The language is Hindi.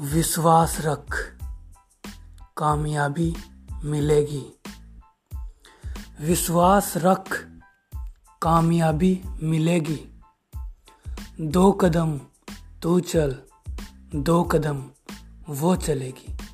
विश्वास रख, कामयाबी मिलेगी। विश्वास रख, कामयाबी मिलेगी। दो कदम, तू चल, दो कदम, वो चलेगी।